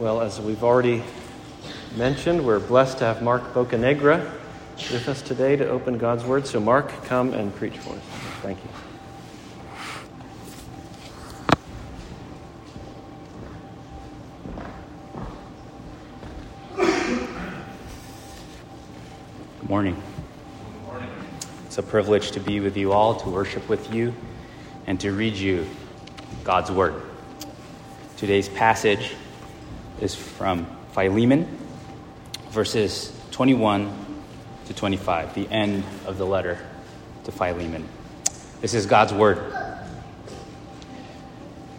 Well, as we've already mentioned, we're blessed to have Mark Bocanegra with us today to open God's Word. So, Mark, come and preach for us. Thank you. Good morning. Good morning. It's a privilege to be with you all, to worship with you, and to read you God's Word. Today's passage is from Philemon, verses 21 to 25, the end of the letter to Philemon. This is God's Word.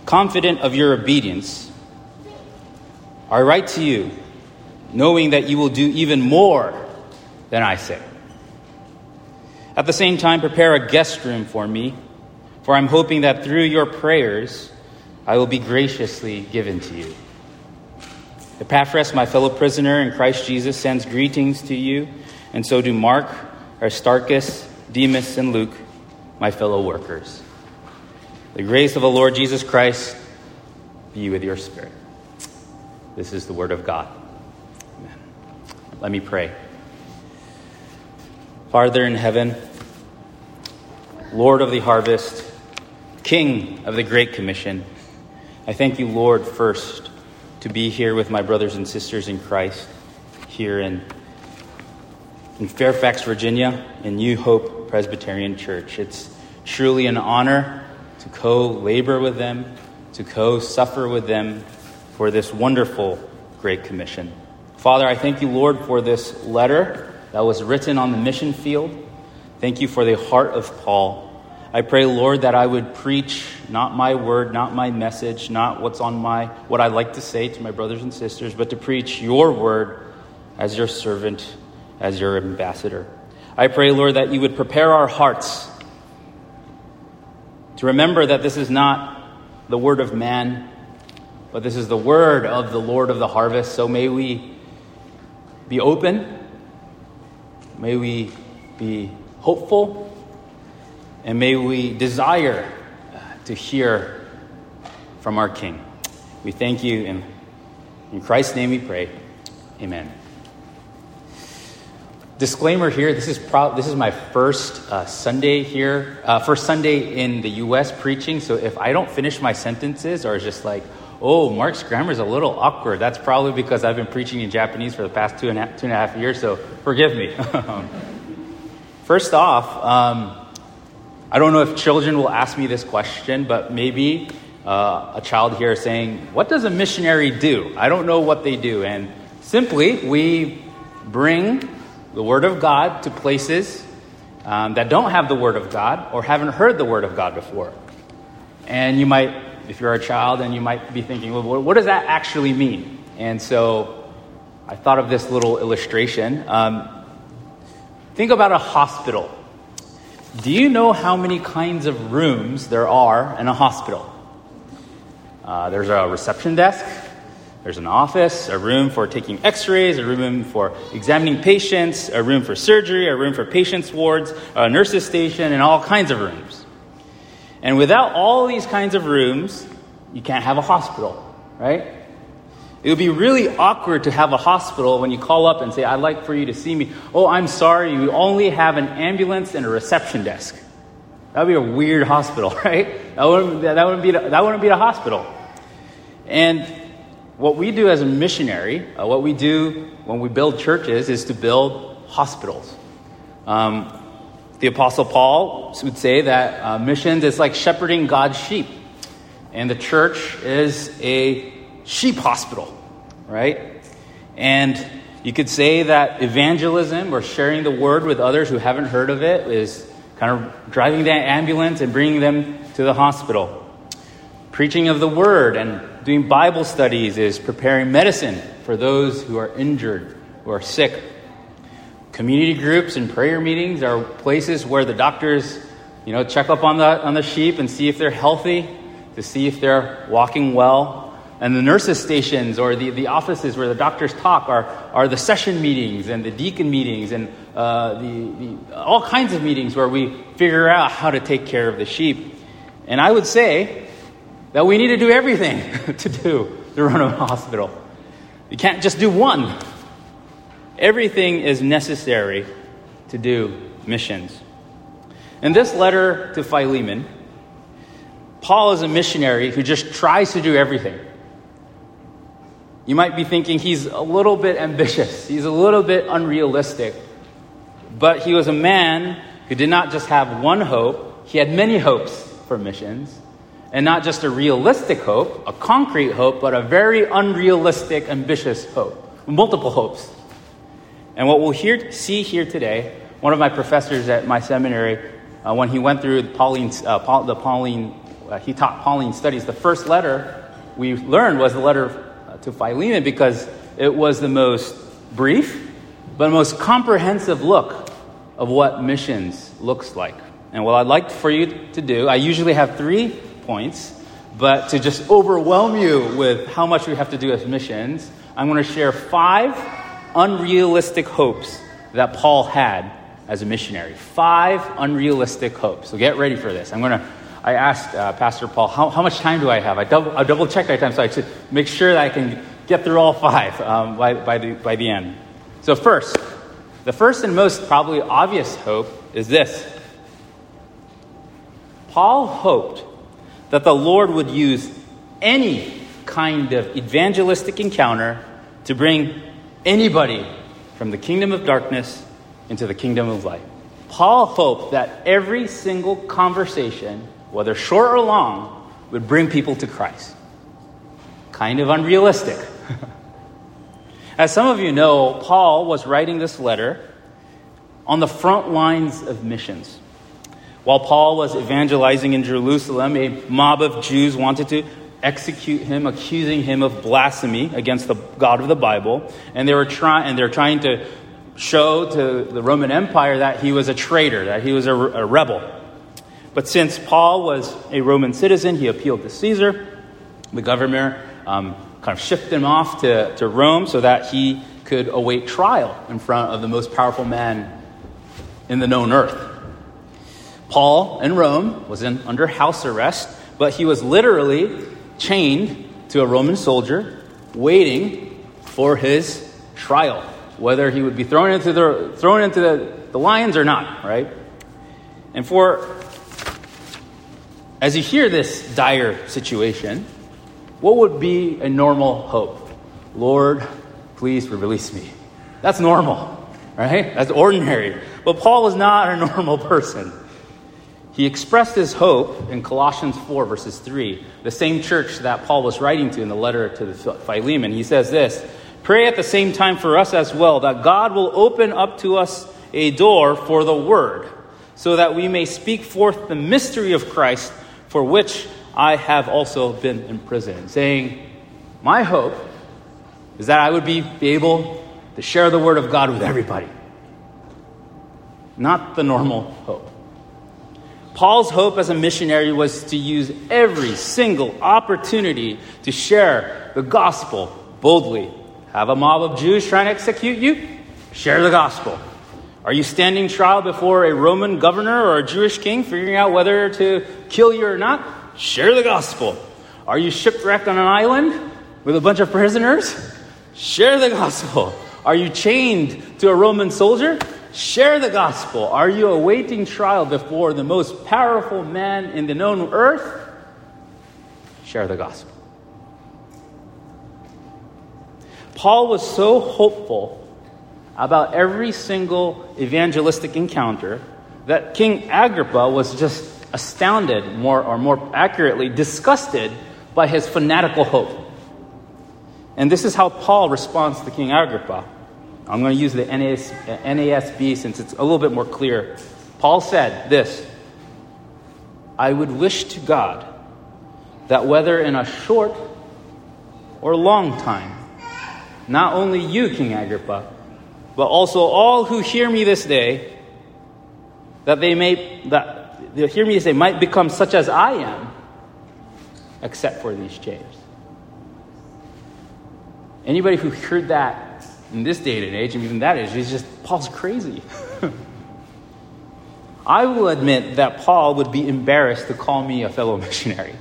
Confident of your obedience, I write to you, knowing that you will do even more than I say. At the same time, prepare a guest room for me, for I'm hoping that through your prayers, I will be graciously given to you. Epaphras, my fellow prisoner in Christ Jesus, sends greetings to you, and so do Mark, Aristarchus, Demas, and Luke, my fellow workers. The grace of the Lord Jesus Christ be with your spirit. This is the word of God. Amen. Let me pray. Father in heaven, Lord of the harvest, King of the Great Commission, I thank you, Lord, first to be here with my brothers and sisters in Christ here in, in Fairfax, Virginia, in New Hope Presbyterian Church. It's truly an honor to co labor with them, to co suffer with them for this wonderful Great Commission. Father, I thank you, Lord, for this letter that was written on the mission field. Thank you for the heart of Paul. I pray, Lord, that I would preach not my word, not my message, not what's on my what I like to say to my brothers and sisters, but to preach your word as your servant, as your ambassador. I pray, Lord, that you would prepare our hearts to remember that this is not the word of man, but this is the word of the Lord of the harvest. So may we be open, may we be hopeful, and may we desire to hear from our King. We thank you, and in Christ's name we pray. Amen. Disclaimer here: This is pro- this is my first uh, Sunday here, uh, first Sunday in the U.S. preaching. So if I don't finish my sentences or it's just like, oh, Mark's grammar is a little awkward, that's probably because I've been preaching in Japanese for the past two and a half, two and a half years. So forgive me. first off. Um, I don't know if children will ask me this question, but maybe uh, a child here saying, What does a missionary do? I don't know what they do. And simply, we bring the Word of God to places um, that don't have the Word of God or haven't heard the Word of God before. And you might, if you're a child, and you might be thinking, Well, what does that actually mean? And so I thought of this little illustration. Um, think about a hospital. Do you know how many kinds of rooms there are in a hospital? Uh, there's a reception desk, there's an office, a room for taking x rays, a room for examining patients, a room for surgery, a room for patients' wards, a nurse's station, and all kinds of rooms. And without all these kinds of rooms, you can't have a hospital, right? It would be really awkward to have a hospital when you call up and say, I'd like for you to see me. Oh, I'm sorry, you only have an ambulance and a reception desk. That would be a weird hospital, right? That wouldn't, that wouldn't, be, that wouldn't be a hospital. And what we do as a missionary, uh, what we do when we build churches, is to build hospitals. Um, the Apostle Paul would say that uh, missions is like shepherding God's sheep, and the church is a sheep hospital, right? And you could say that evangelism or sharing the word with others who haven't heard of it is kind of driving that ambulance and bringing them to the hospital. Preaching of the word and doing Bible studies is preparing medicine for those who are injured, are sick. Community groups and prayer meetings are places where the doctors, you know, check up on the on the sheep and see if they're healthy, to see if they're walking well. And the nurses' stations or the, the offices where the doctors talk are, are the session meetings and the deacon meetings and uh, the, the, all kinds of meetings where we figure out how to take care of the sheep. And I would say that we need to do everything to do run a hospital. You can't just do one. Everything is necessary to do missions. In this letter to Philemon, Paul is a missionary who just tries to do everything. You might be thinking he's a little bit ambitious, he's a little bit unrealistic. But he was a man who did not just have one hope, he had many hopes for missions. And not just a realistic hope, a concrete hope, but a very unrealistic, ambitious hope. Multiple hopes. And what we'll hear, see here today, one of my professors at my seminary, uh, when he went through Pauline, uh, Paul, the Pauline, uh, he taught Pauline studies, the first letter we learned was the letter to Philemon because it was the most brief, but most comprehensive look of what missions looks like. And what I'd like for you to do, I usually have three points, but to just overwhelm you with how much we have to do as missions, I'm going to share five unrealistic hopes that Paul had as a missionary. Five unrealistic hopes. So get ready for this. I'm going to. I asked uh, Pastor Paul, how, how much time do I have? I double, I double checked my time so I should make sure that I can get through all five um, by, by, the, by the end. So, first, the first and most probably obvious hope is this Paul hoped that the Lord would use any kind of evangelistic encounter to bring anybody from the kingdom of darkness into the kingdom of light. Paul hoped that every single conversation, whether short or long, would bring people to Christ. Kind of unrealistic. As some of you know, Paul was writing this letter on the front lines of missions. While Paul was evangelizing in Jerusalem, a mob of Jews wanted to execute him, accusing him of blasphemy against the God of the Bible, and they were trying and they're trying to show to the Roman Empire that he was a traitor, that he was a, a rebel. But since Paul was a Roman citizen, he appealed to Caesar. The governor um, kind of shipped him off to, to Rome so that he could await trial in front of the most powerful man in the known earth. Paul in Rome was in, under house arrest, but he was literally chained to a Roman soldier, waiting for his trial, whether he would be thrown into the, thrown into the, the lions or not, right? And for, as you hear this dire situation, what would be a normal hope? Lord, please release me. That's normal, right? That's ordinary. But Paul was not a normal person. He expressed his hope in Colossians 4, verses 3, the same church that Paul was writing to in the letter to the Philemon. He says this Pray at the same time for us as well, that God will open up to us a door for the word, so that we may speak forth the mystery of Christ, for which I have also been imprisoned. Saying, My hope is that I would be, be able to share the word of God with everybody, not the normal hope. Paul's hope as a missionary was to use every single opportunity to share the gospel boldly. Have a mob of Jews trying to execute you? Share the gospel. Are you standing trial before a Roman governor or a Jewish king, figuring out whether to kill you or not? Share the gospel. Are you shipwrecked on an island with a bunch of prisoners? Share the gospel. Are you chained to a Roman soldier? Share the gospel. Are you awaiting trial before the most powerful man in the known earth? Share the gospel. Paul was so hopeful about every single evangelistic encounter that King Agrippa was just astounded, more or more accurately, disgusted by his fanatical hope. And this is how Paul responds to King Agrippa. I'm going to use the NAS, NASB since it's a little bit more clear. Paul said this I would wish to God that whether in a short or long time, not only you, King Agrippa, but also all who hear me this day, that they may that they hear me day might become such as I am, except for these chains. Anybody who heard that in this day and age, and even that age, is just, Paul's crazy. I will admit that Paul would be embarrassed to call me a fellow missionary.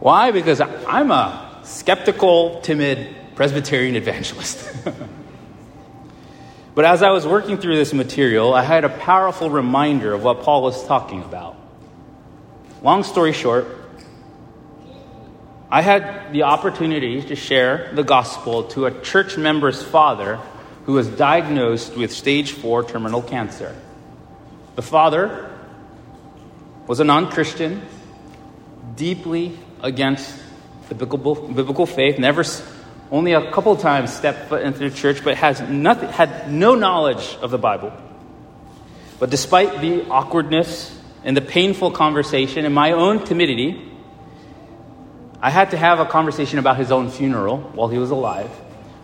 Why? Because I'm a skeptical, timid Presbyterian evangelist. but as I was working through this material, I had a powerful reminder of what Paul was talking about. Long story short, I had the opportunity to share the gospel to a church member's father who was diagnosed with stage four terminal cancer. The father was a non Christian, deeply against the biblical, biblical faith, never, only a couple times stepped foot into the church, but has nothing, had no knowledge of the Bible. But despite the awkwardness and the painful conversation and my own timidity, I had to have a conversation about his own funeral while he was alive.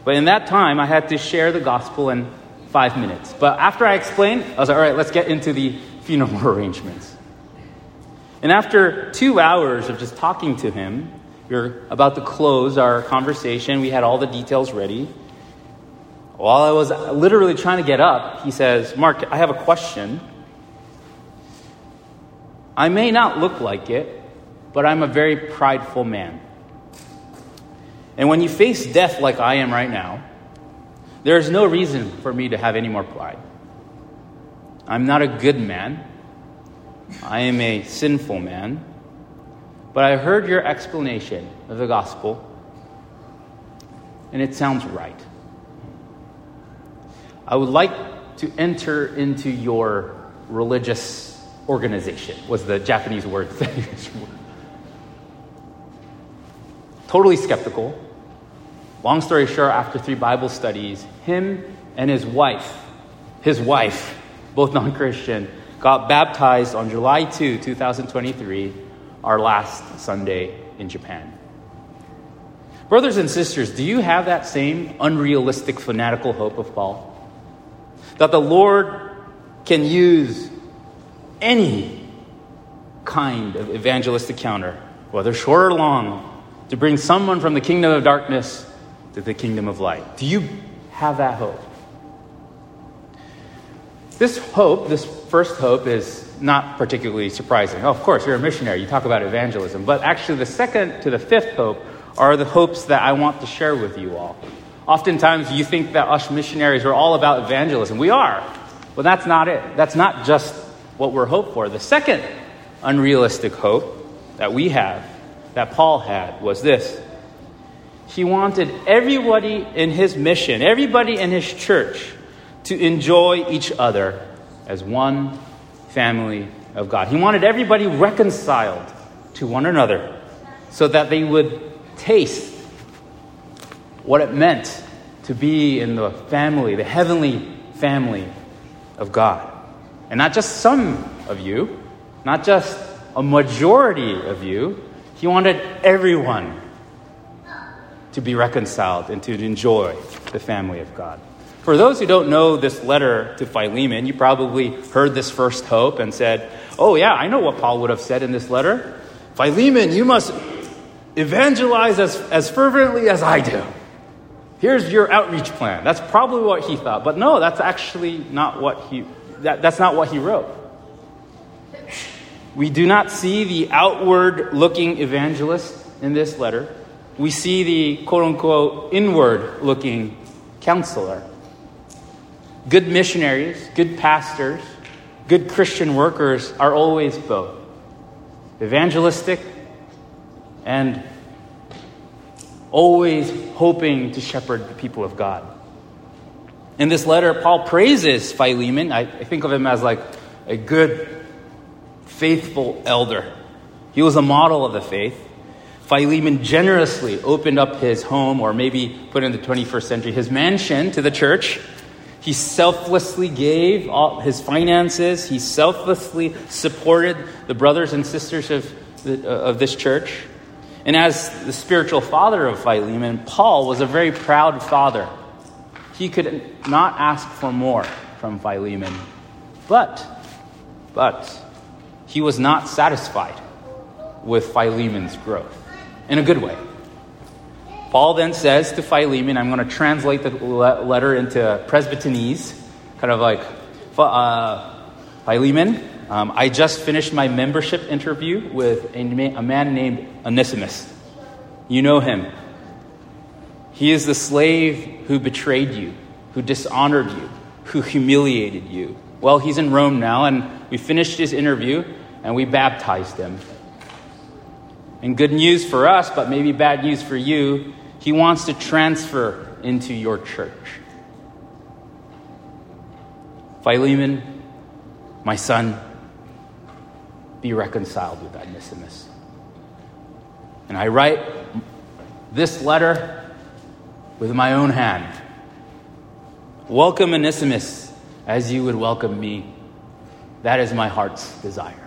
But in that time, I had to share the gospel in five minutes. But after I explained, I was like, all right, let's get into the funeral arrangements. And after two hours of just talking to him, we were about to close our conversation. We had all the details ready. While I was literally trying to get up, he says, Mark, I have a question. I may not look like it, but I'm a very prideful man. And when you face death like I am right now, there is no reason for me to have any more pride. I'm not a good man. I am a sinful man. But I heard your explanation of the gospel, and it sounds right. I would like to enter into your religious organization, was the Japanese word. totally skeptical. Long story short, after three Bible studies, him and his wife, his wife, both non Christian, got baptized on July 2, 2023, our last Sunday in Japan. Brothers and sisters, do you have that same unrealistic, fanatical hope of Paul? That the Lord can use any kind of evangelistic counter, whether short or long, to bring someone from the kingdom of darkness to the kingdom of light. Do you have that hope? This hope, this first hope, is not particularly surprising. Oh, of course, you're a missionary, you talk about evangelism. But actually, the second to the fifth hope are the hopes that I want to share with you all. Oftentimes, you think that us missionaries are all about evangelism. We are. But that's not it. That's not just what we're hoped for. The second unrealistic hope that we have that Paul had was this he wanted everybody in his mission, everybody in his church, to enjoy each other as one family of God. He wanted everybody reconciled to one another so that they would taste what it meant to be in the family, the heavenly family of God. And not just some of you, not just a majority of you, he wanted everyone to be reconciled and to enjoy the family of God. For those who don't know this letter to Philemon, you probably heard this first hope and said, Oh, yeah, I know what Paul would have said in this letter. Philemon, you must evangelize as, as fervently as I do. Here's your outreach plan. That's probably what he thought. But no, that's actually not what he, that, that's not what he wrote. We do not see the outward looking evangelist in this letter. We see the quote unquote inward looking counselor. Good missionaries, good pastors, good Christian workers are always both evangelistic and always hoping to shepherd the people of God. In this letter, Paul praises Philemon. I, think of him as like a good faithful elder. He was a model of the faith. Philemon generously opened up his home, or maybe put in the 21st century, his mansion to the church. He selflessly gave all his finances. He selflessly supported the brothers and sisters of, the, uh, of this church. And as the spiritual father of Philemon, Paul was a very proud father. He could not ask for more from Philemon. But, but, he was not satisfied with Philemon's growth in a good way. Paul then says to Philemon, I'm going to translate the letter into Presbyterianese, kind of like uh, Philemon. Um, I just finished my membership interview with a, a man named Onesimus. You know him. He is the slave who betrayed you, who dishonored you, who humiliated you. Well, he's in Rome now, and we finished his interview and we baptized him. And good news for us, but maybe bad news for you, he wants to transfer into your church. Philemon, my son, be reconciled with Onesimus. And I write this letter with my own hand. Welcome Onesimus as you would welcome me. That is my heart's desire.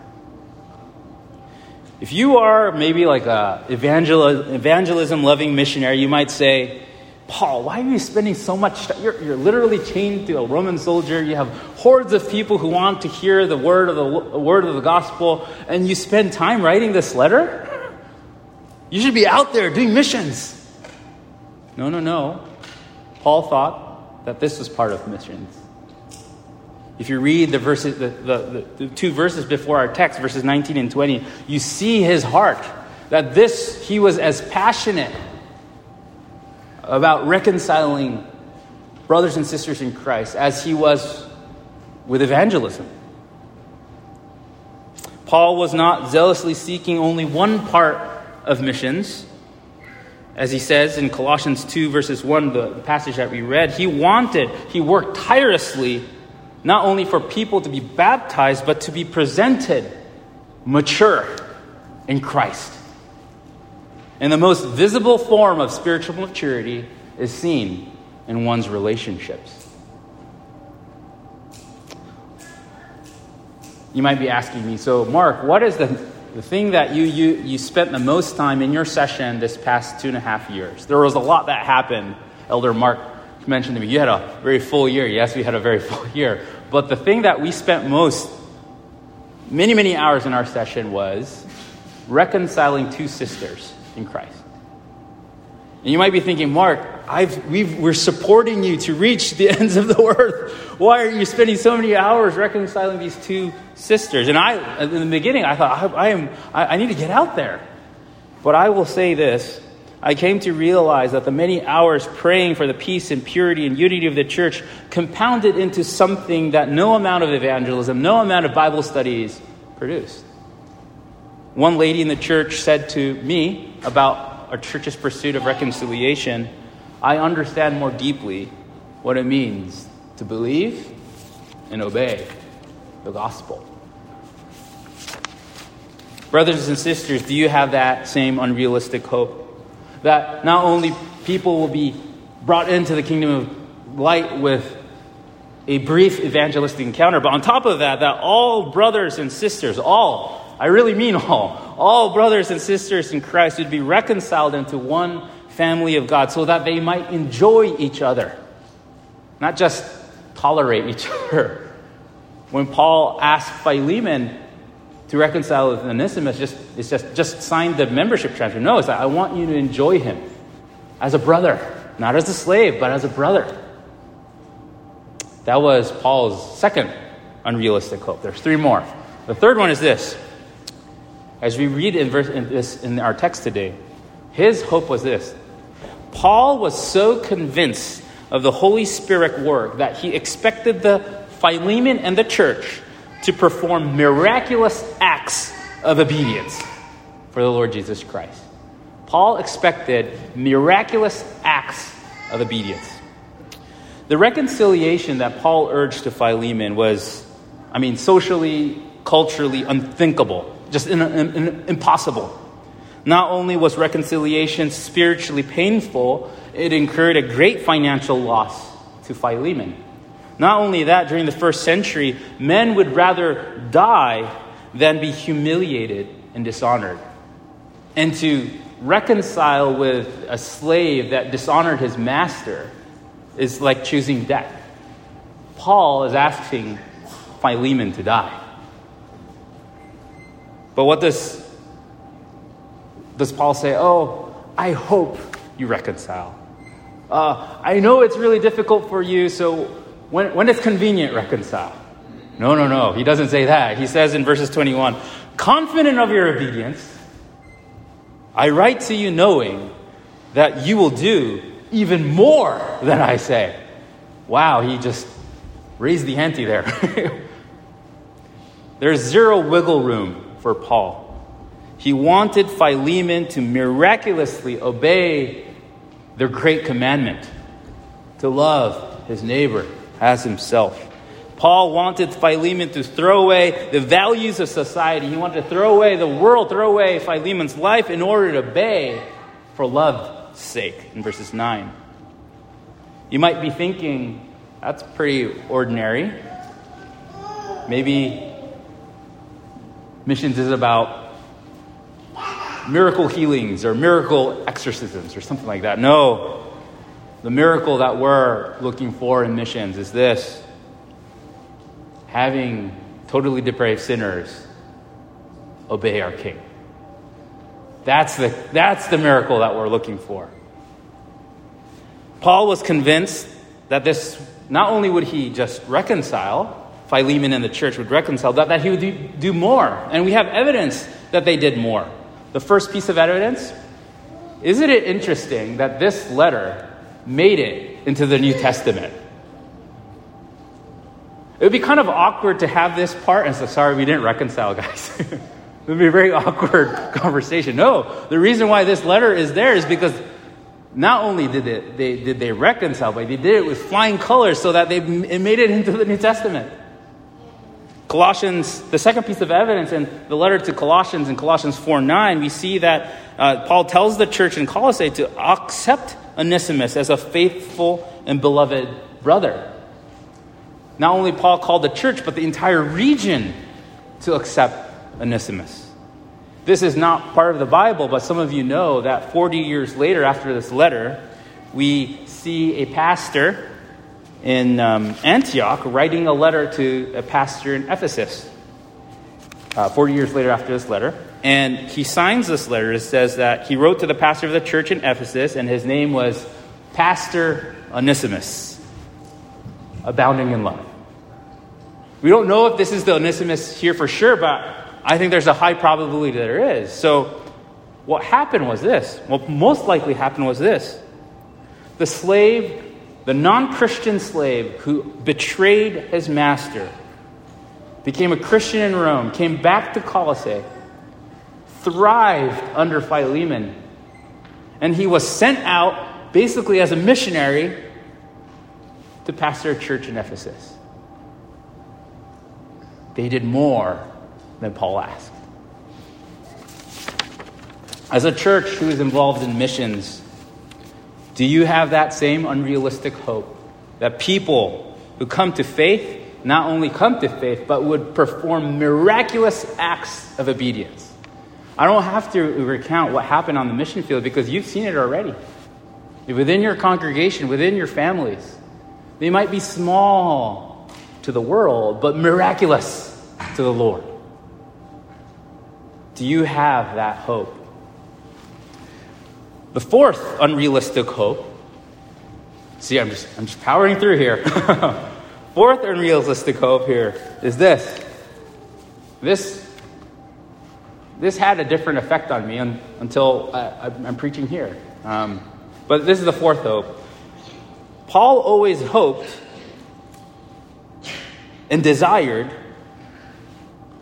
If you are maybe like a evangel- evangelism loving missionary, you might say, Paul, why are you spending so much time? You're, you're literally chained to a Roman soldier. You have hordes of people who want to hear the word of the, the word of the gospel, and you spend time writing this letter? You should be out there doing missions. No, no, no. Paul thought that this was part of missions. If you read the, verses, the, the, the, two verses before our text, verses 19 and 20, you see his heart. That this, he was as passionate about reconciling brothers and sisters in Christ as he was with evangelism. Paul was not zealously seeking only one part of missions. As he says in Colossians 2, verses 1, the passage that we read, he wanted, he worked tirelessly not only for people to be baptized, but to be presented mature in Christ. And the most visible form of spiritual maturity is seen in one's relationships. You might be asking me, so Mark, what is the, the thing that you, you, you spent the most time in your session this past two and a half years? There was a lot that happened. Elder Mark mentioned to me, you had a very full year. Yes, we had a very full year. But the thing that we spent most, many, many hours in our session was reconciling two sisters in Christ. And you might be thinking, Mark, we are supporting you to reach the ends of the earth. Why are you spending so many hours reconciling these two sisters? And I, in the beginning, I thought, I, I am, I, I need to get out there. But I will say this I came to realize that the many hours praying for the peace and purity and unity of the church compounded into something that no amount of evangelism, no amount of Bible studies produced. One lady in the church said to me about our church's pursuit of reconciliation I understand more deeply what it means to believe and obey the gospel. Brothers and sisters, do you have that same unrealistic hope? That not only people will be brought into the kingdom of light with a brief evangelistic encounter, but on top of that, that all brothers and sisters, all, I really mean all, all brothers and sisters in Christ would be reconciled into one family of God so that they might enjoy each other, not just tolerate each other. When Paul asked Philemon to reconcile with Onesimus just, it's just, just sign the membership transfer. No, it's like, I want you to enjoy him as a brother, not as a slave, but as a brother. That was Paul's second unrealistic hope. There's three more. The third one is this. As we read in, verse, in, this, in our text today, his hope was this. Paul was so convinced of the Holy Spirit work that he expected the Philemon and the church to perform miraculous acts of obedience for the Lord Jesus Christ. Paul expected miraculous acts of obedience. The reconciliation that Paul urged to Philemon was, I mean, socially, culturally unthinkable, just in, in, in, impossible. Not only was reconciliation spiritually painful, it incurred a great financial loss to Philemon. Not only that, during the first century, men would rather die than be humiliated and dishonored. And to reconcile with a slave that dishonored his master is like choosing death. Paul is asking Philemon to die. But what does, does Paul say? Oh, I hope you reconcile. Uh, I know it's really difficult for you, so when, when it's convenient, reconcile. No, no, no. He doesn't say that. He says in verses 21 Confident of your obedience, I write to you knowing that you will do even more than I say. Wow, he just raised the ante there. There's zero wiggle room for Paul. He wanted Philemon to miraculously obey the great commandment to love his neighbor as himself. Paul wanted Philemon to throw away the values of society. He wanted to throw away the world, throw away Philemon's life in order to obey for love's sake, in verses 9. You might be thinking, that's pretty ordinary. Maybe missions is about miracle healings or miracle exorcisms or something like that. No. The miracle that we're looking for in missions is this having totally depraved sinners obey our King. That's the, that's the miracle that we're looking for. Paul was convinced that this, not only would he just reconcile, Philemon and the church would reconcile, that, that he would do, do more. And we have evidence that they did more. The first piece of evidence isn't it interesting that this letter made it into the New Testament? It would be kind of awkward to have this part and say, sorry, we didn't reconcile, guys. it would be a very awkward conversation. No, the reason why this letter is there is because not only did they, did they reconcile, but they did it with flying colors so that they, it made it into the New Testament. Colossians, the second piece of evidence in the letter to Colossians in Colossians 4 9, we see that uh, Paul tells the church in Colossae to accept Onesimus as a faithful and beloved brother. Not only Paul called the church, but the entire region to accept Onesimus. This is not part of the Bible, but some of you know that 40 years later, after this letter, we see a pastor in um, Antioch writing a letter to a pastor in Ephesus. Uh, 40 years later, after this letter. And he signs this letter. It says that he wrote to the pastor of the church in Ephesus, and his name was Pastor Onesimus, abounding in love. We don't know if this is the Onesimus here for sure, but I think there's a high probability that there is. So, what happened was this. What most likely happened was this. The slave, the non Christian slave who betrayed his master, became a Christian in Rome, came back to Colossae, thrived under Philemon, and he was sent out basically as a missionary to pastor a church in Ephesus. They did more than Paul asked. As a church who is involved in missions, do you have that same unrealistic hope that people who come to faith not only come to faith, but would perform miraculous acts of obedience? I don't have to recount what happened on the mission field because you've seen it already. Within your congregation, within your families, they might be small to the world, but miraculous to the Lord? Do you have that hope? The fourth unrealistic hope, see, I'm just, I'm just powering through here. fourth unrealistic hope here is this. This this had a different effect on me un, until I, am preaching here. Um, but this is the fourth hope. Paul always hoped and desired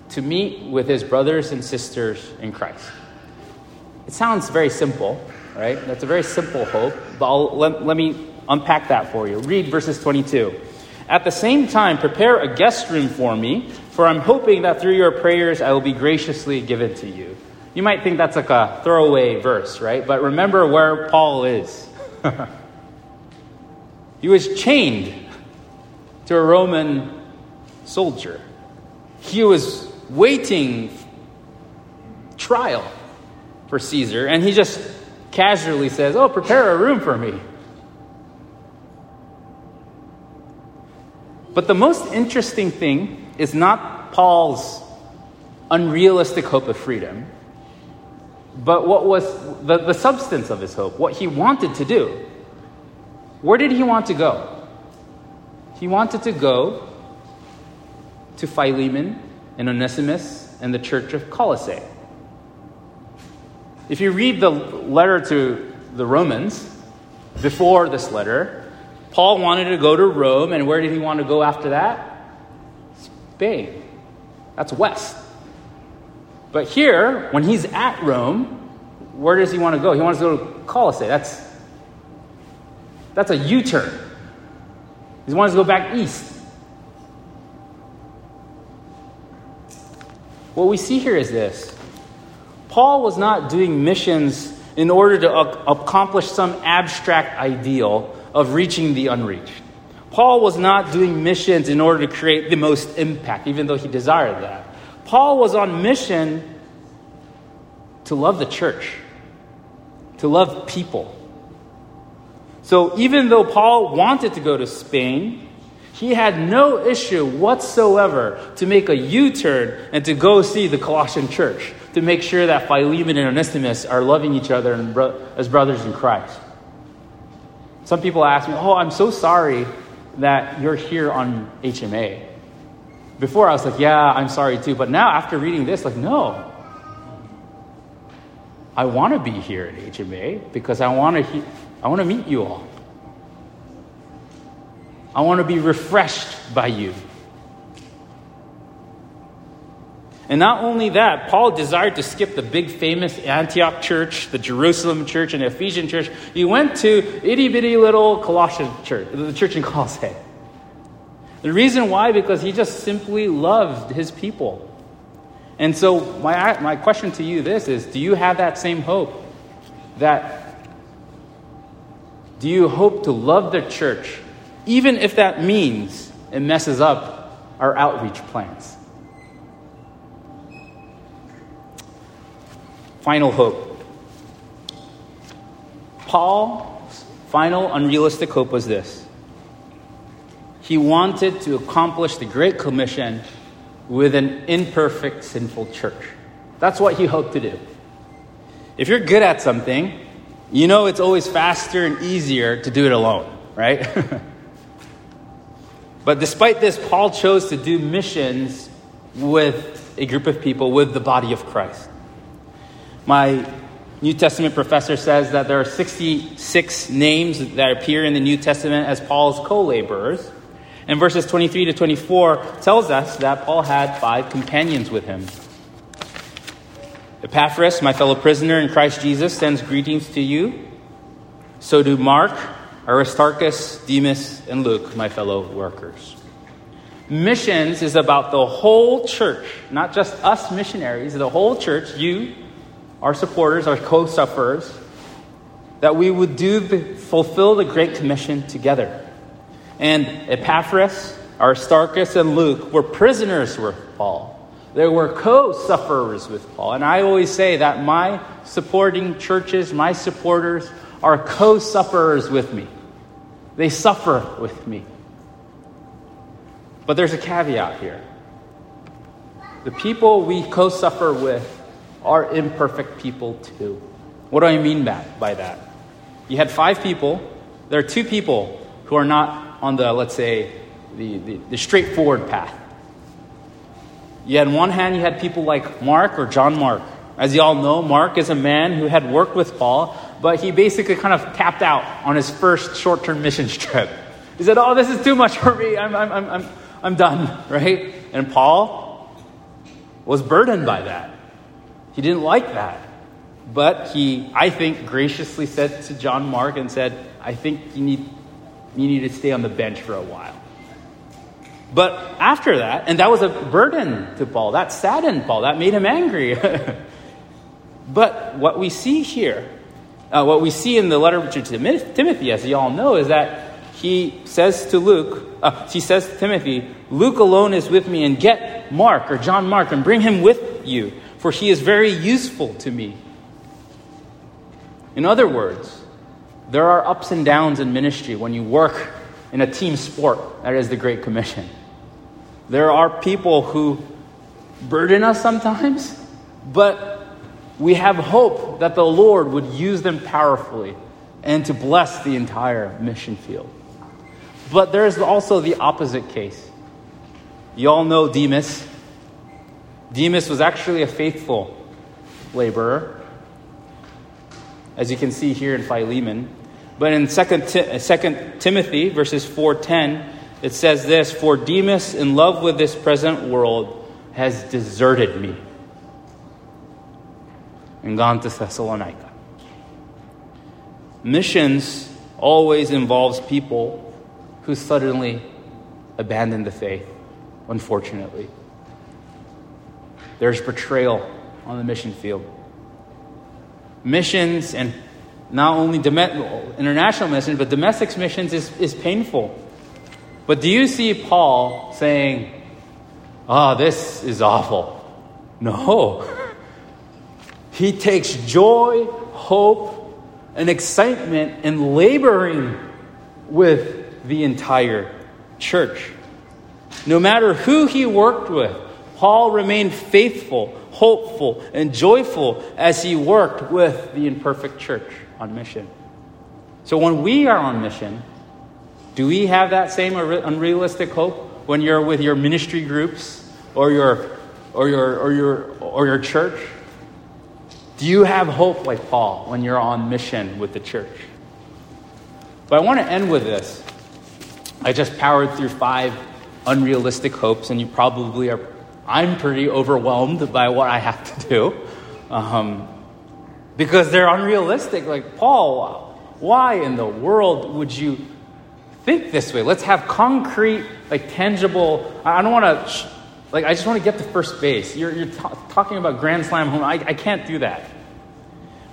to meet with his brothers and sisters in Christ. It sounds very simple, right? That's a very simple hope, but I'll, let, let me unpack that for you. Read verses 22. At the same time, prepare a guest room for me, for I'm hoping that through your prayers I will be graciously given to you. You might think that's like a throwaway verse, right? But remember where Paul is. he was chained to a Roman soldier. He was waiting trial for Caesar, and he just casually says, Oh, prepare a room for me. But the most interesting thing is not Paul's unrealistic hope of freedom, but what was the, the substance of his hope, what he wanted to do. Where did he want to go? He wanted to go to Philemon and Onesimus and the church of Colossae. If you read the letter to the Romans, before this letter, Paul wanted to go to Rome, and where did he want to go after that? Spain. That's west. But here, when he's at Rome, where does he want to go? He wants to go to Colossae. That's, that's a U turn. He wants to go back east. What we see here is this Paul was not doing missions in order to accomplish some abstract ideal of reaching the unreached. Paul was not doing missions in order to create the most impact, even though he desired that. Paul was on mission to love the church, to love people. So even though Paul wanted to go to Spain, he had no issue whatsoever to make a U turn and to go see the Colossian church to make sure that Philemon and Onesimus are loving each other as brothers in Christ. Some people ask me, Oh, I'm so sorry that you're here on HMA. Before I was like, Yeah, I'm sorry too. But now, after reading this, like, no. I want to be here at HMA because I want to, he- I want to meet you all. I want to be refreshed by you. And not only that, Paul desired to skip the big famous Antioch church, the Jerusalem church, and Ephesian church. He went to itty bitty little Colossian church, the church in Colossae. The reason why, because he just simply loved his people. And so, my, my question to you this is do you have that same hope? That do you hope to love the church even if that means it messes up our outreach plans. Final hope. Paul's final unrealistic hope was this he wanted to accomplish the Great Commission with an imperfect, sinful church. That's what he hoped to do. If you're good at something, you know it's always faster and easier to do it alone, right? But despite this, Paul chose to do missions with a group of people, with the body of Christ. My New Testament professor says that there are 66 names that appear in the New Testament as Paul's co laborers. And verses 23 to 24 tells us that Paul had five companions with him. Epaphras, my fellow prisoner in Christ Jesus, sends greetings to you. So do Mark, Aristarchus, Demas, and Luke, my fellow workers. Missions is about the whole church, not just us missionaries, the whole church, you, our supporters, our co sufferers, that we would do the, fulfill the Great Commission together. And Epaphras, Aristarchus, and Luke were prisoners with Paul. They were co sufferers with Paul. And I always say that my supporting churches, my supporters, are co sufferers with me. They suffer with me. But there's a caveat here. The people we co suffer with are imperfect people too. What do I mean by that? You had five people. There are two people who are not on the, let's say, the, the, the straightforward path. You had one hand, you had people like Mark or John Mark. As you all know, Mark is a man who had worked with Paul, but he basically kind of tapped out on his first short term missions trip. He said, Oh, this is too much for me. I'm, I'm, I'm, I'm, I'm done, right? And Paul was burdened by that. He didn't like that. But he, I think, graciously said to John Mark and said, I think you need, you need to stay on the bench for a while. But after that, and that was a burden to Paul, that saddened Paul, that made him angry. but what we see here uh, what we see in the letter to Timothy, as you all know, is that he says to Luke, uh, he says to Timothy, Luke alone is with me, and get Mark or John Mark and bring him with you, for he is very useful to me. In other words, there are ups and downs in ministry when you work in a team sport, that is the Great Commission. There are people who burden us sometimes, but we have hope that the Lord would use them powerfully and to bless the entire mission field. But there is also the opposite case. You all know Demas. Demas was actually a faithful laborer, as you can see here in Philemon. But in 2, Ti- uh, 2 Timothy verses 4:10, it says this, "For Demas in love with this present world has deserted me and gone to Thessalonica." Missions always involves people who suddenly abandon the faith, unfortunately. There's betrayal on the mission field. Missions and not only international missions, but domestic missions is, is painful. But do you see Paul saying, Oh, this is awful? No. He takes joy, hope, and excitement in laboring with the entire church. No matter who he worked with, Paul remained faithful, hopeful, and joyful as he worked with the imperfect church on mission. So when we are on mission, do we have that same unrealistic hope when you're with your ministry groups or your or your or your or your church? Do you have hope like Paul when you're on mission with the church? But I want to end with this. I just powered through five unrealistic hopes, and you probably are. I'm pretty overwhelmed by what I have to do um, because they're unrealistic. Like, Paul, why in the world would you think this way? Let's have concrete, like, tangible. I don't want to like, I just want to get to first base. You're, you're t- talking about Grand Slam home. I, I can't do that.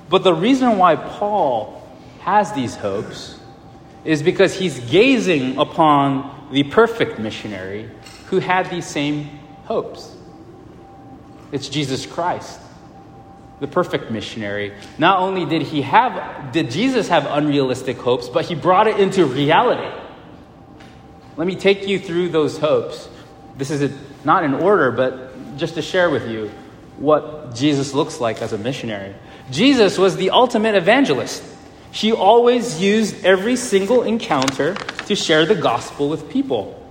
But the reason why Paul has these hopes is because he's gazing upon the perfect missionary who had these same hopes. It's Jesus Christ, the perfect missionary. Not only did he have did Jesus have unrealistic hopes, but he brought it into reality. Let me take you through those hopes. This is a not in order, but just to share with you what Jesus looks like as a missionary. Jesus was the ultimate evangelist. He always used every single encounter to share the gospel with people.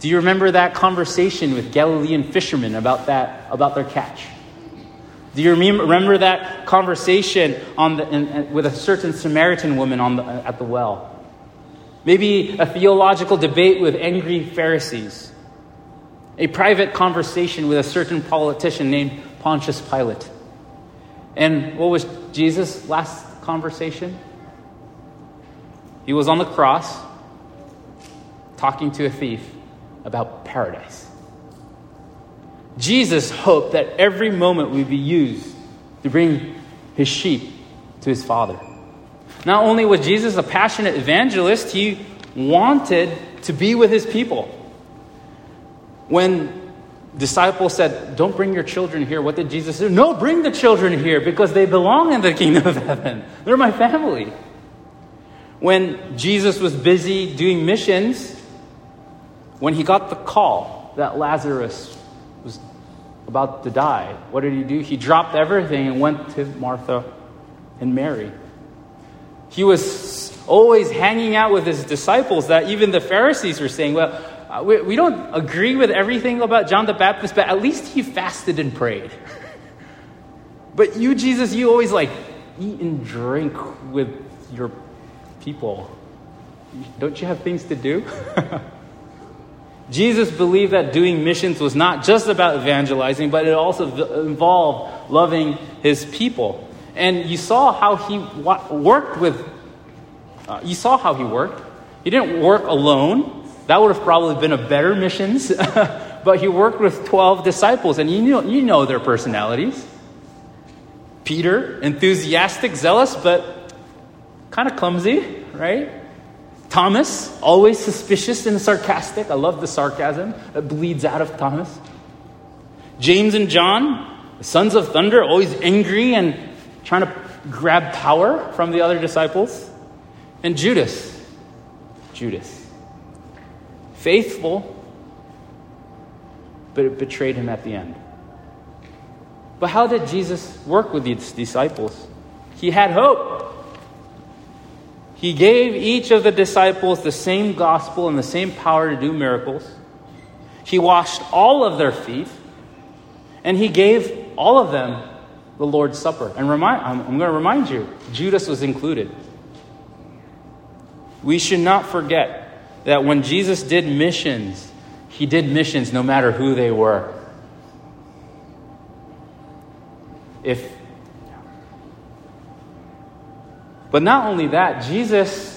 Do you remember that conversation with Galilean fishermen about that about their catch? Do you remember that conversation on the, in, in, with a certain Samaritan woman on the, at the well? Maybe a theological debate with angry Pharisees a private conversation with a certain politician named Pontius Pilate. And what was Jesus' last conversation? He was on the cross talking to a thief about paradise. Jesus hoped that every moment would be used to bring his sheep to his Father. Not only was Jesus a passionate evangelist, he wanted to be with his people. When disciples said, Don't bring your children here, what did Jesus do? No, bring the children here because they belong in the kingdom of heaven. They're my family. When Jesus was busy doing missions, when he got the call that Lazarus was about to die, what did he do? He dropped everything and went to Martha and Mary. He was always hanging out with his disciples that even the Pharisees were saying, Well, uh, we, we don't agree with everything about John the Baptist, but at least he fasted and prayed. but you, Jesus, you always like eat and drink with your people. Don't you have things to do? Jesus believed that doing missions was not just about evangelizing, but it also involved loving his people. And you saw how he worked with, uh, you saw how he worked. He didn't work alone. That would have probably been a better missions. but he worked with 12 disciples, and you know, you know their personalities. Peter, enthusiastic, zealous, but kind of clumsy, right? Thomas, always suspicious and sarcastic. I love the sarcasm that bleeds out of Thomas. James and John, the sons of thunder, always angry and trying to grab power from the other disciples. And Judas, Judas, faithful, but it betrayed him at the end. But how did Jesus work with these disciples? He had hope. He gave each of the disciples the same gospel and the same power to do miracles. He washed all of their feet, and he gave all of them the Lord's Supper. And remind, I'm, I'm going to remind you, Judas was included. We should not forget that when Jesus did missions, he did missions no matter who they were. If But not only that, Jesus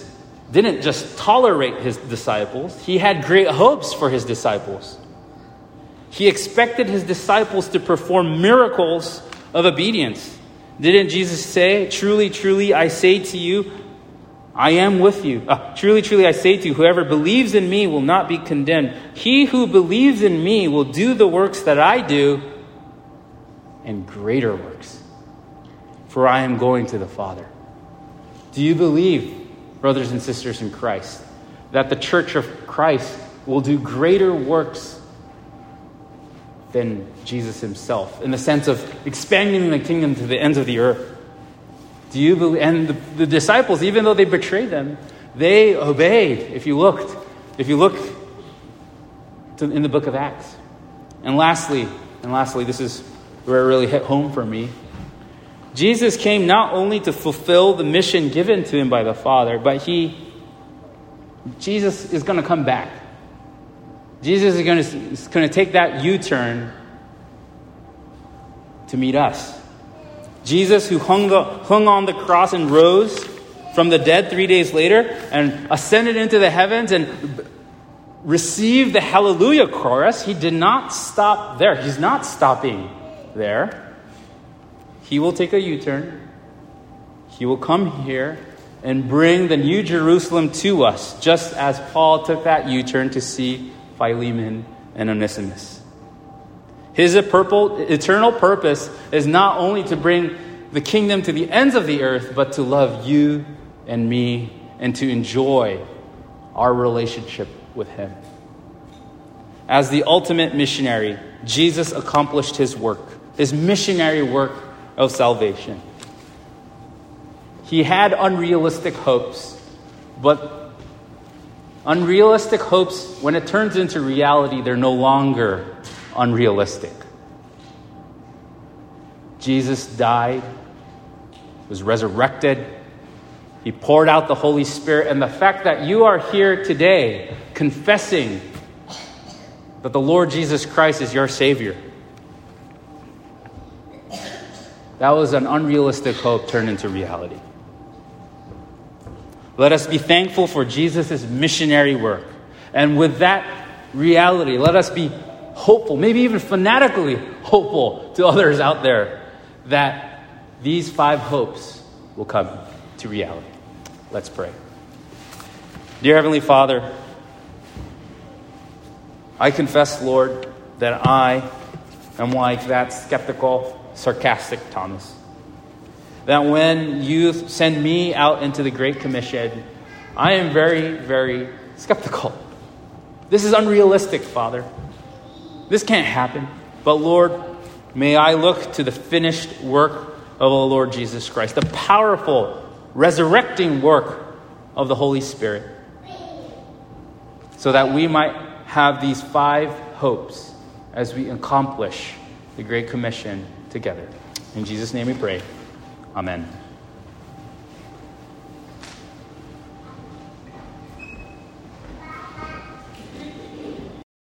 didn't just tolerate his disciples, he had great hopes for his disciples. He expected his disciples to perform miracles of obedience. Didn't Jesus say, Truly, truly, I say to you, I am with you. Uh, truly, truly, I say to you, whoever believes in me will not be condemned. He who believes in me will do the works that I do and greater works. For I am going to the Father. Do you believe, brothers and sisters in Christ, that the church of Christ will do greater works than Jesus himself in the sense of expanding the kingdom to the ends of the earth? Do you believe? And the, the disciples, even though they betrayed them, they obeyed. If you looked, if you look to, in the book of Acts. And lastly, and lastly, this is where it really hit home for me. Jesus came not only to fulfill the mission given to him by the Father, but he, Jesus is going to come back. Jesus is going to, take that U turn to meet us. Jesus, who hung, the, hung on the cross and rose from the dead three days later and ascended into the heavens and received the hallelujah chorus, he did not stop there. He's not stopping there. He will take a U turn. He will come here and bring the New Jerusalem to us, just as Paul took that U turn to see Philemon and Onesimus. His eternal purpose is not only to bring the kingdom to the ends of the earth, but to love you and me and to enjoy our relationship with Him. As the ultimate missionary, Jesus accomplished his work, his missionary work of salvation. He had unrealistic hopes, but unrealistic hopes, when it turns into reality, they're no longer unrealistic. Jesus died, was resurrected, he poured out the Holy Spirit, and the fact that you are here today confessing that the Lord Jesus Christ is your Savior. That was an unrealistic hope turned into reality. Let us be thankful for Jesus' missionary work. And with that reality, let us be hopeful, maybe even fanatically hopeful to others out there that these five hopes will come to reality. Let's pray. Dear Heavenly Father, I confess, Lord, that I am like that skeptical, sarcastic Thomas. That when you send me out into the Great Commission, I am very, very skeptical. This is unrealistic, Father. This can't happen. But Lord, may I look to the finished work of the Lord Jesus Christ, the powerful, resurrecting work of the Holy Spirit, so that we might have these five hopes as we accomplish the Great Commission together. In Jesus' name we pray. Amen.